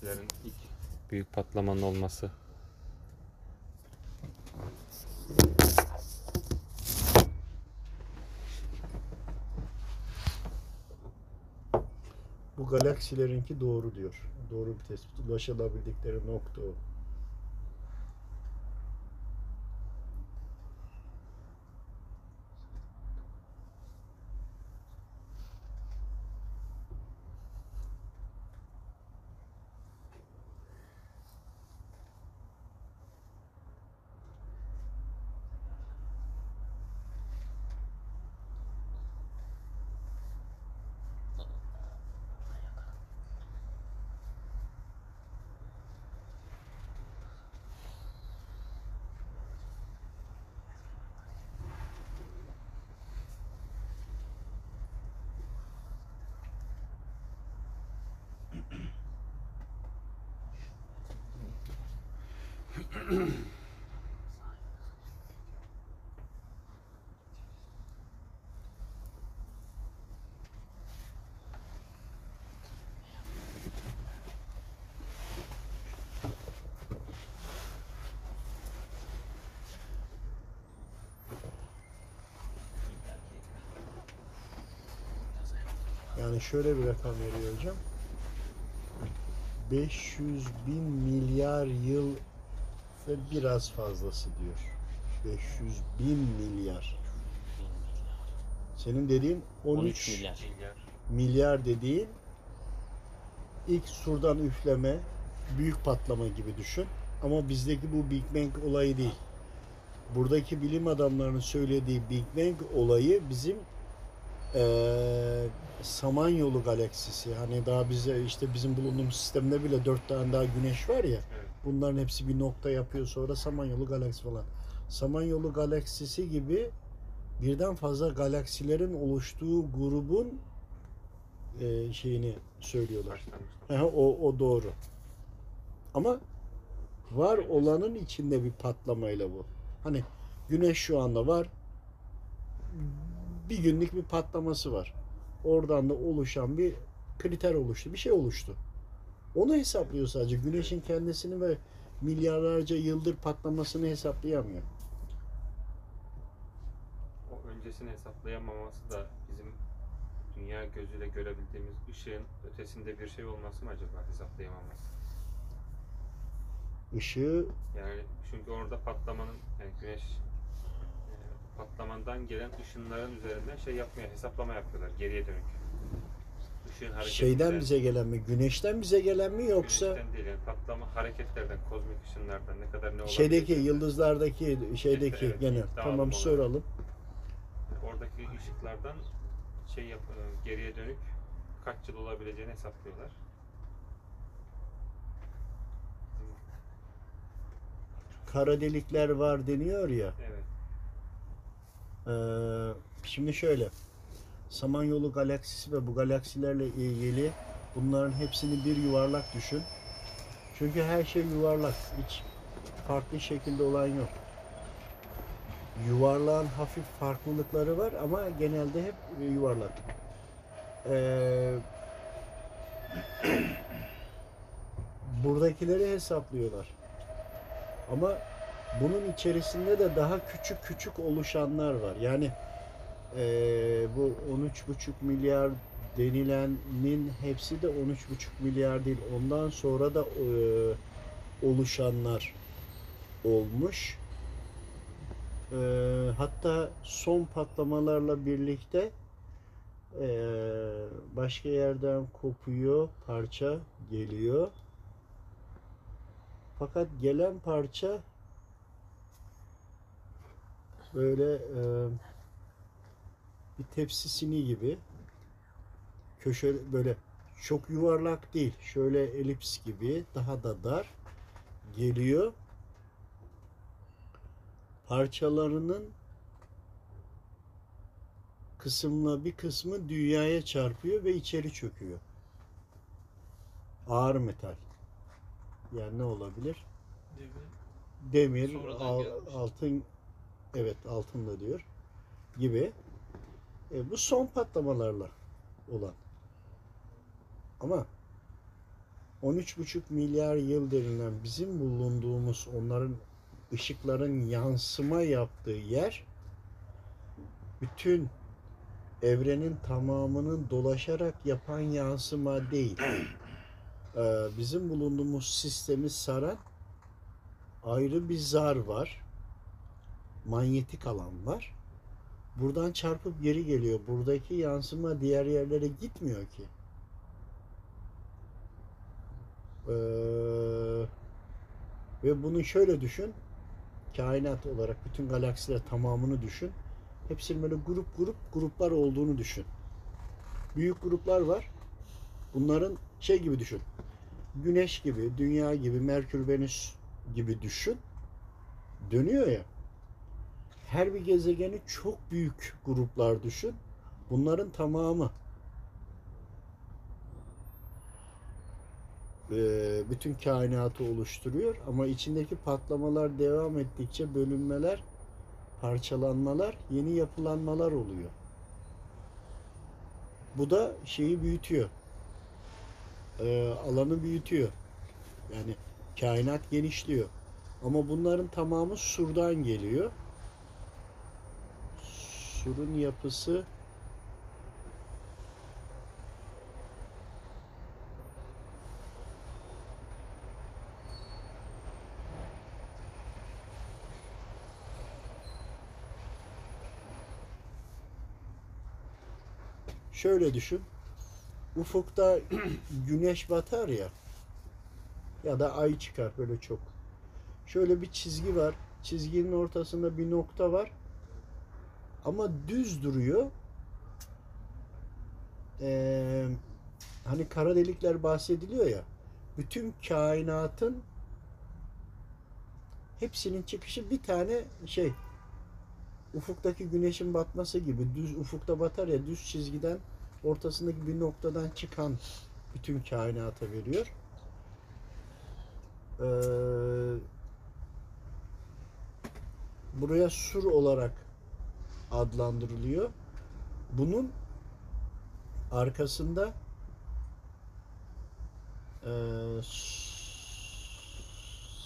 galaksilerin ilk büyük patlamanın olması. Bu galaksilerinki doğru diyor. Doğru bir tespit. Ulaşılabildikleri nokta o. Yani şöyle bir rakam veriyor hocam. 500 bin milyar yıl ve biraz fazlası diyor. 500 bin milyar. Senin dediğin 13, 13 milyar. milyar dediğin ilk surdan üfleme, büyük patlama gibi düşün. Ama bizdeki bu Big Bang olayı değil. Buradaki bilim adamlarının söylediği Big Bang olayı bizim eee Samanyolu galaksisi. Hani daha bize işte bizim bulunduğumuz sistemde bile dört tane daha güneş var ya. Evet. Bunların hepsi bir nokta yapıyor sonra Samanyolu galaksisi falan. Samanyolu galaksisi gibi birden fazla galaksilerin oluştuğu grubun eee, şeyini söylüyorlar. O, o doğru. Ama var olanın içinde bir patlamayla bu. Hani güneş şu anda var. Bir günlük bir patlaması var. Oradan da oluşan bir kriter oluştu. Bir şey oluştu. Onu hesaplıyor sadece. Güneşin kendisini ve milyarlarca yıldır patlamasını hesaplayamıyor. O öncesini hesaplayamaması da bizim dünya gözüyle görebildiğimiz ışığın ötesinde bir şey olması mı acaba hesaplayamaması? Işığı Yani çünkü orada patlamanın yani güneş e, patlamandan gelen ışınların üzerinden şey yapmaya hesaplama yapıyorlar geriye dönük. Hareketinden, şeyden bize gelen mi? Güneşten bize gelen mi yoksa güneşten değil yani patlama hareketlerden, kozmik ışınlardan ne kadar ne olabilir? şeydeki yıldızlardaki şeydeki Evet, gene tamam olarak. soralım. Oradaki ışıklardan şey yap e, geriye dönük kaç yıl olabileceğini hesaplıyorlar. Kara delikler var deniyor ya. Evet. Ee, şimdi şöyle. Samanyolu galaksisi ve bu galaksilerle ilgili bunların hepsini bir yuvarlak düşün. Çünkü her şey yuvarlak. Hiç farklı şekilde olan yok. Yuvarlağın hafif farklılıkları var ama genelde hep yuvarlak. Ee, buradakileri hesaplıyorlar. Ama bunun içerisinde de daha küçük küçük oluşanlar var. Yani eee, bu 13,5 milyar denilenin hepsi de 13,5 milyar değil. Ondan sonra da eee, oluşanlar olmuş. Eee, hatta son patlamalarla birlikte eee, başka yerden kopuyor, parça geliyor. Fakat gelen parça böyle e, bir tepsisini gibi köşe böyle çok yuvarlak değil. Şöyle elips gibi daha da dar geliyor. Parçalarının kısımla bir kısmı dünyaya çarpıyor ve içeri çöküyor. Ağır metal. Yani ne olabilir? Demir, Sonradan al- gelmiş. altın, evet altın da diyor gibi. E, bu son patlamalarla olan. Ama 13,5 milyar yıl denilen bizim bulunduğumuz onların ışıkların yansıma yaptığı yer bütün evrenin tamamının dolaşarak yapan yansıma değil. Ee, bizim bulunduğumuz sistemi saran ayrı bir zar var. Manyetik alan var. Buradan çarpıp geri geliyor. Buradaki yansıma diğer yerlere gitmiyor ki. Ee, ve bunu şöyle düşün. Kainat olarak bütün galaksiler tamamını düşün. Hepsinin böyle grup grup gruplar olduğunu düşün. Büyük gruplar var. Bunların şey gibi düşün. Güneş gibi, Dünya gibi, Merkür, Venüs gibi düşün. Dönüyor ya. Her bir gezegeni çok büyük gruplar düşün. Bunların tamamı eee, bütün kainatı oluşturuyor ama içindeki patlamalar devam ettikçe bölünmeler, parçalanmalar, yeni yapılanmalar oluyor. Bu da şeyi büyütüyor. Eee, alanı büyütüyor. Yani kainat genişliyor. Ama bunların tamamı surdan geliyor. Surun yapısı şöyle düşün. Ufukta güneş batar ya ya da ay çıkar böyle çok. Şöyle bir çizgi var. Çizginin ortasında bir nokta var. Ama düz duruyor. Ee, hani kara delikler bahsediliyor ya. Bütün kainatın hepsinin çıkışı bir tane şey ufuktaki güneşin batması gibi düz ufukta batar ya düz çizgiden ortasındaki bir noktadan çıkan bütün kainata veriyor. Ee, buraya sur olarak adlandırılıyor. Bunun arkasında e,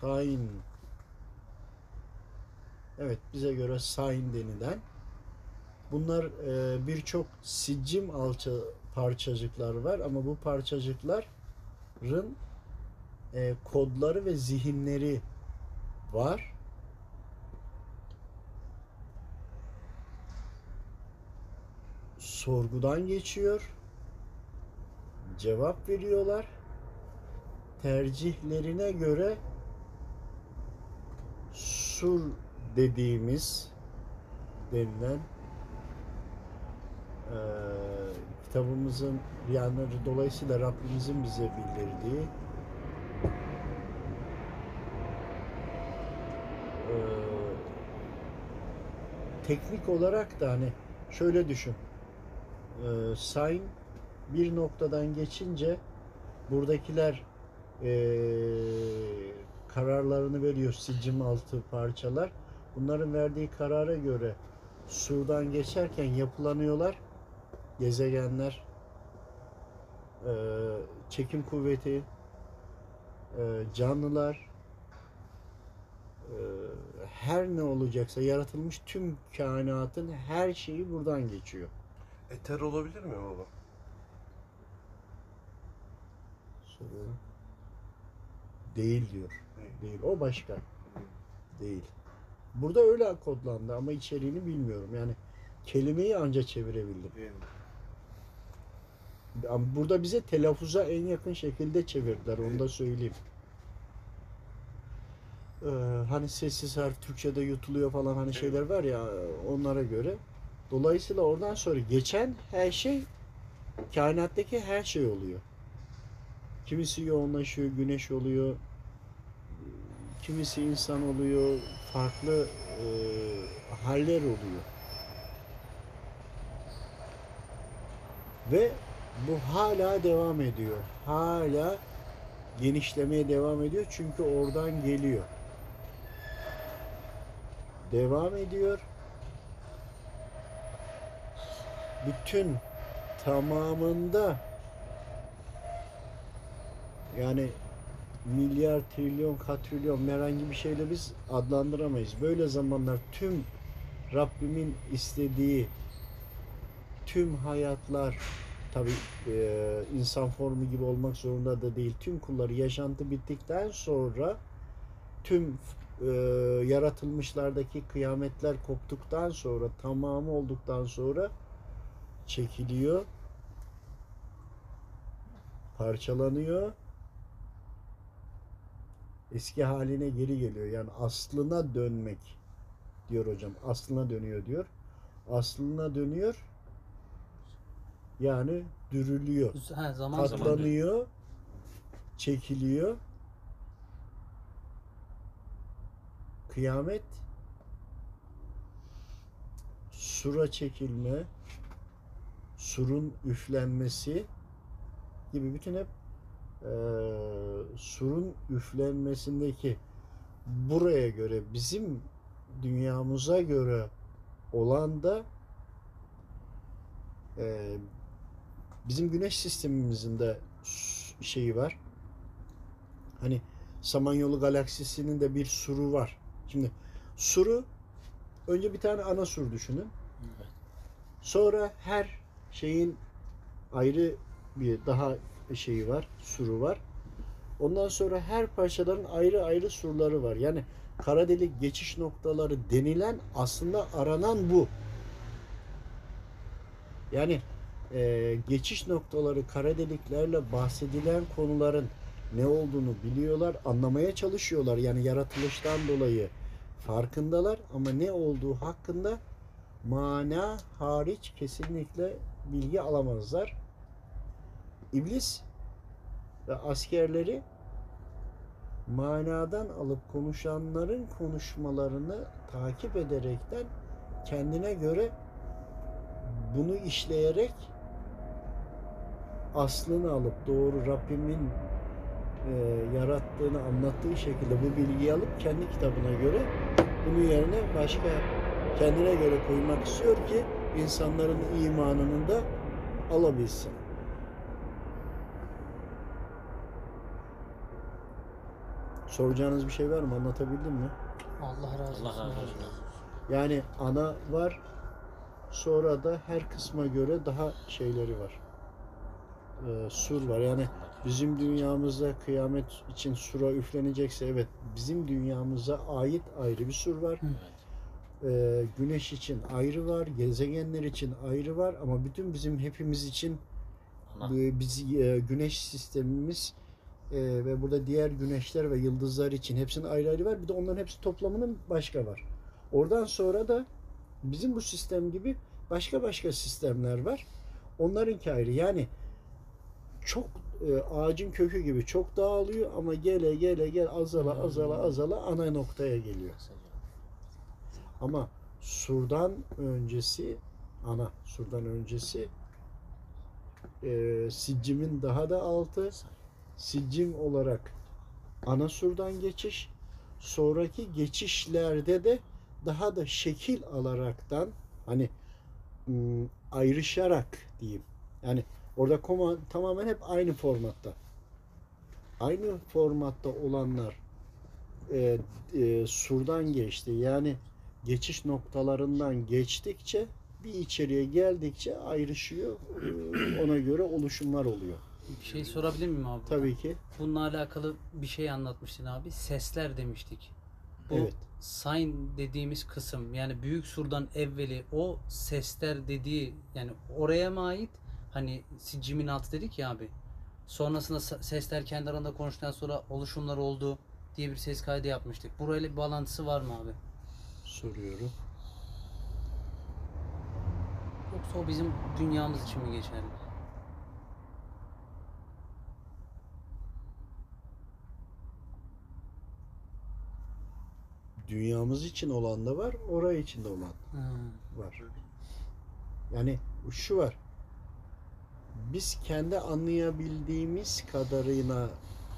Sain evet bize göre Sain denilen bunlar e, birçok sicim alça parçacıklar var ama bu parçacıkların e, kodları ve zihinleri var. Sorgudan geçiyor. Cevap veriyorlar. Tercihlerine göre sur dediğimiz denilen eee, kitabımızın yani dolayısıyla Rabbimizin bize bildirdiği eee, teknik olarak da hani şöyle düşün. Eee sign bir noktadan geçince buradakiler eee, kararlarını veriyor sicim altı parçalar. Bunların verdiği karara göre surdan geçerken yapılanıyorlar. Gezegenler eee, çekim kuvveti eee, canlılar her ne olacaksa yaratılmış tüm kainatın her şeyi buradan geçiyor. Eter olabilir mi baba? Soruyorum. Değil diyor. Değil. Değil. O başka. Değil. Burada öyle kodlandı ama içeriğini bilmiyorum. Yani kelimeyi anca çevirebildim. Değil? Ama burada bize telaffuza en yakın şekilde çevirdiler. Onu da söyleyeyim. Ee, hani sessiz harf Türkçe'de yutuluyor falan hani şeyler var ya onlara göre. Dolayısıyla oradan sonra geçen her şey kainattaki her şey oluyor. Kimisi yoğunlaşıyor, güneş oluyor. Kimisi insan oluyor, farklı e, haller oluyor. Ve bu hala devam ediyor. Hala genişlemeye devam ediyor çünkü oradan geliyor. Devam ediyor. Bütün tamamında Yani milyar, trilyon, katrilyon herhangi bir şeyle biz adlandıramayız. Böyle zamanlar tüm Rabbimin istediği tüm hayatlar tabi insan formu gibi olmak zorunda da değil. Tüm kulları yaşantı bittikten sonra tüm e, yaratılmışlardaki kıyametler koptuktan sonra tamamı olduktan sonra çekiliyor parçalanıyor eski haline geri geliyor. Yani aslına dönmek diyor hocam. Aslına dönüyor diyor. Aslına dönüyor. Yani dürülüyor. Ha, zaman zaman. Katlanıyor. Çekiliyor. Kıyamet sura çekilme surun üflenmesi gibi bütün hep eee, surun üflenmesindeki buraya göre bizim dünyamıza göre olan da eee, bizim güneş sistemimizin de şeyi var. Hani Samanyolu galaksisinin de bir suru var. Şimdi suru önce bir tane ana sur düşünün. Sonra her şeyin ayrı bir daha şeyi var, suru var. Ondan sonra her parçaların ayrı ayrı surları var. Yani kara delik geçiş noktaları denilen aslında aranan bu. Yani e, geçiş noktaları kara deliklerle bahsedilen konuların ne olduğunu biliyorlar, anlamaya çalışıyorlar. Yani yaratılıştan dolayı farkındalar ama ne olduğu hakkında mana hariç kesinlikle bilgi alamazlar. İblis ve askerleri manadan alıp konuşanların konuşmalarını takip ederekten kendine göre bunu işleyerek aslını alıp doğru Rabbimin e, yarattığını anlattığı şekilde bu bilgiyi alıp kendi kitabına göre bunun yerine başka kendine göre koymak istiyor ki insanların imanını da alabilsin. Soracağınız bir şey var mı? Anlatabildim mi? Allah razı olsun. Allah razı olsun. Yani ana var. Sonra da her kısma göre daha şeyleri var. Ee, sur var. Yani bizim dünyamızda kıyamet için sura üflenecekse evet bizim dünyamıza ait ayrı bir sur var. Hı. Ee, güneş için ayrı var. Gezegenler için ayrı var. Ama bütün bizim hepimiz için e, biz e, güneş sistemimiz e, ve burada diğer güneşler ve yıldızlar için hepsinin ayrı ayrı var. Bir de onların hepsi toplamının başka var. Oradan sonra da bizim bu sistem gibi başka başka sistemler var. Onlarınki ayrı. Yani çok e, ağacın kökü gibi çok dağılıyor ama gele gele gel azala azala azala ana noktaya geliyor. Ama surdan öncesi ana surdan öncesi e, siccimin daha da altı siccim olarak ana surdan geçiş sonraki geçişlerde de daha da şekil alaraktan hani ım, ayrışarak diyeyim. Yani orada koma tamamen hep aynı formatta. Aynı formatta olanlar e, e, surdan geçti. Yani geçiş noktalarından geçtikçe bir içeriye geldikçe ayrışıyor. Ee, Ona göre oluşumlar oluyor. Bir şey sorabilir miyim abi? Tabii ki. Bununla alakalı bir şey anlatmıştın abi. Sesler demiştik. Bu Evet. sign dediğimiz kısım yani büyük surdan evveli o sesler dediği yani oraya mı ait? Hani siccimin altı dedik ya abi. Sonrasında sesler kendi arasında konuştuktan sonra oluşumlar oldu diye bir ses kaydı yapmıştık. Burayla bir bağlantısı var mı abi? Soruyorum. Yoksa o bizim dünyamız için mi geçerli? Dünyamız için olan da var, oraya için de olan Ha. var. Yani şu var. Biz kendi anlayabildiğimiz kadarıyla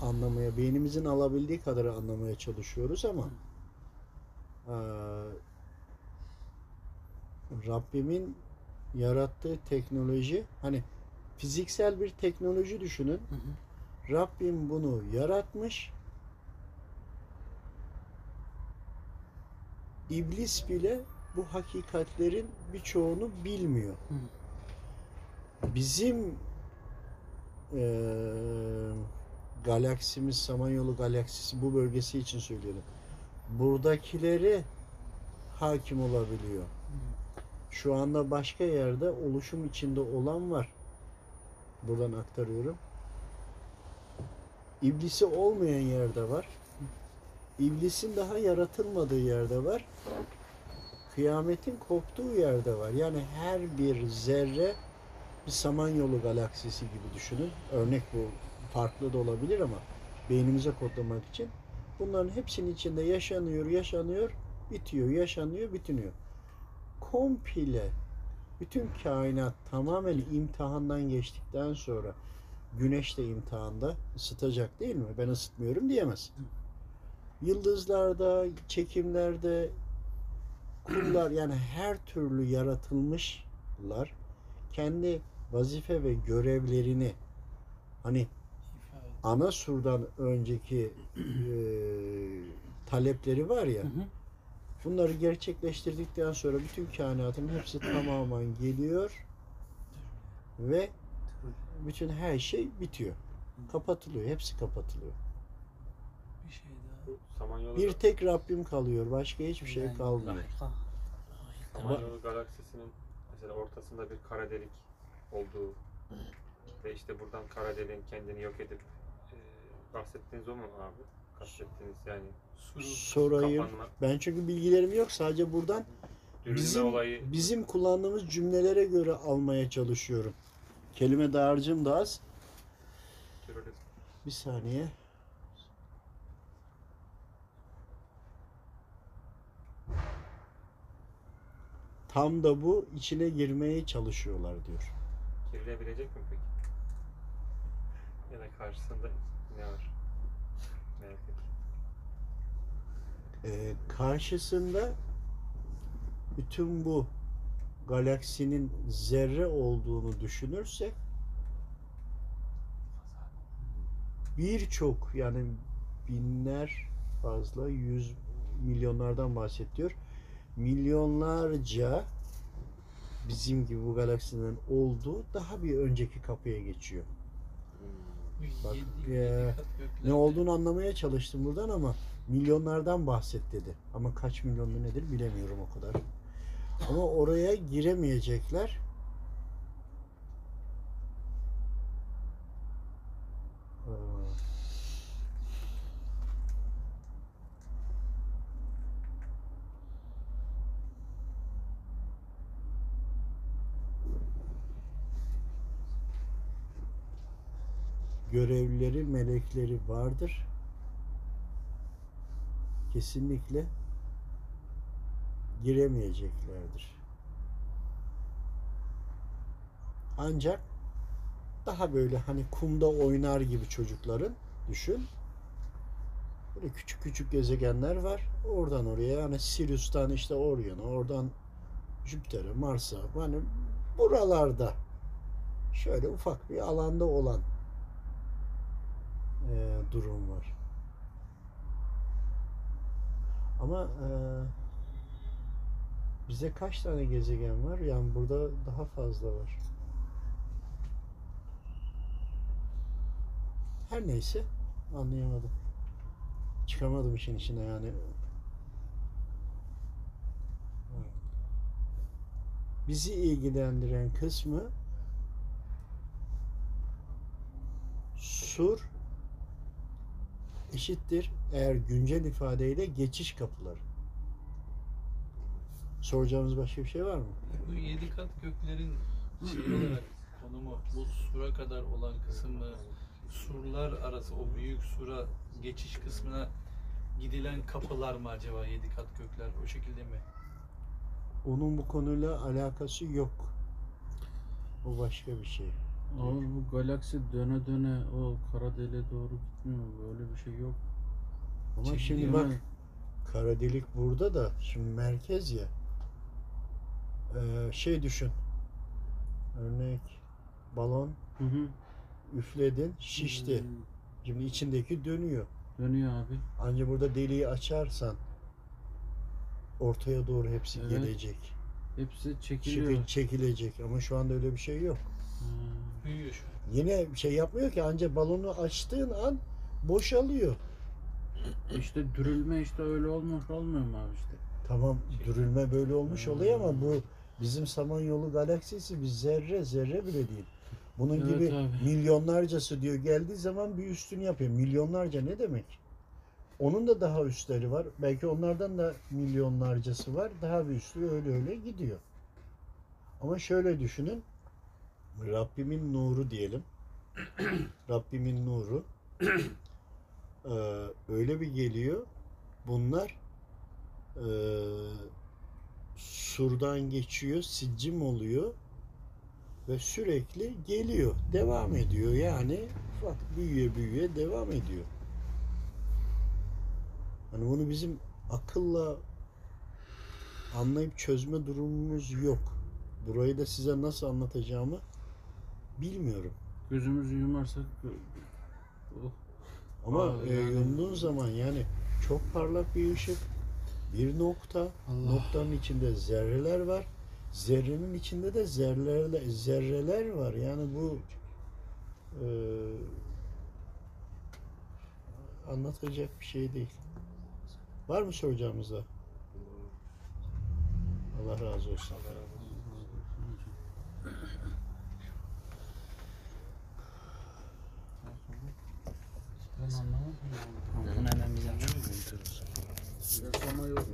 anlamaya, beynimizin alabildiği kadarı anlamaya çalışıyoruz ama eee, Rabbimin yarattığı teknoloji hani fiziksel bir teknoloji düşünün. Hı hı. Rabbim bunu yaratmış. İblis bile bu hakikatlerin birçoğunu bilmiyor. Bizim eee galaksimiz Samanyolu galaksisi bu bölgesi için söyleyelim. Buradakileri hakim olabiliyor. Şu anda başka yerde oluşum içinde olan var. Buradan aktarıyorum. İblisi olmayan yerde var. İblisin daha yaratılmadığı yerde var. Kıyametin koptuğu yerde var. Yani her bir zerre bir Samanyolu galaksisi gibi düşünün. Örnek bu farklı da olabilir ama beynimize kodlamak için bunların hepsinin içinde yaşanıyor, yaşanıyor, bitiyor, yaşanıyor, bitiniyor. Komple bütün kainat tamamen imtihandan geçtikten sonra güneş de imtihanda ısıtacak değil mi? Ben ısıtmıyorum diyemez. Yıldızlarda, çekimlerde kullar yani her türlü yaratılmışlar kendi vazife ve görevlerini hani ana surdan önceki e, talepleri var ya Hı hı. bunları gerçekleştirdikten sonra bütün kainatın hepsi tamamen geliyor ve bütün her şey bitiyor. Kapatılıyor. Hepsi kapatılıyor. Bir şey daha. Bir tek Rabbim kalıyor. Başka hiçbir şey kalmıyor. Samanyolu galaksisinin mesela ortasında bir kara delik olduğu ve işte buradan kara deliğin kendini yok edip bahsettiğiniz o mu abi? Kastettiğiniz yani Sorayım. kapanma, Ben çünkü bilgilerim yok. Sadece buradan dürülme bizim olayı bizim kullandığımız cümlelere göre almaya çalışıyorum. Kelime dağarcığım da az. Bir saniye. Tam da bu içine girmeye çalışıyorlar diyor. Girilebilecek mi peki? Ya da karşısında Ee, karşısında bütün bu galaksinin zerre olduğunu düşünürsek birçok yani binler fazla yüz milyonlardan bahsediyor. Milyonlarca bizim gibi bu galaksinin olduğu daha bir önceki kapıya geçiyor. Bak, eee, Ne olduğunu anlamaya çalıştım buradan ama milyonlardan bahset dedi. Ama kaç milyonlu nedir bilemiyorum o kadar. Ama oraya giremeyecekler. Aa. Görevlileri, melekleri vardır. Kesinlikle giremeyeceklerdir. Ancak daha böyle hani kumda oynar gibi çocukların düşün. Böyle küçük küçük gezegenler var. Oradan oraya yani Sirius'tan işte Orion'a, oradan Jüpiter'e, Mars'a hani buralarda şöyle ufak bir alanda olan eee, durum var. Ama eee, bize kaç tane gezegen var? Yani burada daha fazla var. Her neyse anlayamadım. Çıkamadım işin içine yani. Bizi ilgilendiren kısmı sur eşittir eğer güncel ifadeyle geçiş kapıları. Soracağımız başka bir şey var mı? Bu yedi kat göklerin şey olarak konumu bu sura kadar olan kısmı surlar arası o büyük sura geçiş kısmına gidilen kapılar mı acaba yedi kat gökler o şekilde mi? Onun bu konuyla alakası yok. O başka bir şey. Ama bu galaksi döne döne o kara deliğe doğru gitmiyor. Böyle bir şey yok. Ama Çekiliyor şimdi bak kara delik burada da şimdi merkez ya. Ee, şey düşün. Örnek balon Hı hı. üfledin şişti. Hmm. Şimdi içindeki dönüyor. Dönüyor abi. Ancak burada deliği açarsan ortaya doğru hepsi Evet. gelecek. Hepsi çekiliyor. Çeki- çekilecek ama şu anda öyle bir şey yok. Ha. Büyüyor şu an. Yine şey yapmıyor ki ancak balonu açtığın an boşalıyor. İşte dürülme işte öyle olmuş olmuyor mu abi işte? Tamam dürülme böyle olmuş Hmm. oluyor ama bu bizim Samanyolu galaksisi bir zerre zerre bile değil. Bunun Evet gibi abi. milyonlarcası diyor geldiği zaman bir üstünü yapıyor. Milyonlarca ne demek? Onun da daha üstleri var. Belki onlardan da milyonlarcası var. Daha bir üstü öyle öyle gidiyor. Ama şöyle düşünün. Rabbimin nuru diyelim. Rabbimin nuru. Ee, öyle bir geliyor. Bunlar ee, surdan geçiyor, siccim oluyor ve sürekli geliyor, devam ediyor. Yani bak büyüye büyüye devam ediyor. Hani bunu bizim akılla anlayıp çözme durumumuz yok. Burayı da size nasıl anlatacağımı bilmiyorum. Gözümüzü yumarsak oh, Ama Aa, e, yani- yumduğun zaman yani çok parlak bir ışık, bir nokta, Allah. noktanın içinde zerreler var. Zerrenin içinde de zerreler, zerreler var. Yani bu e, anlatacak bir şey değil. Var mı soracağımız da? Allah razı olsun. ben anlamadım. Bunu hemen bize Sana yok.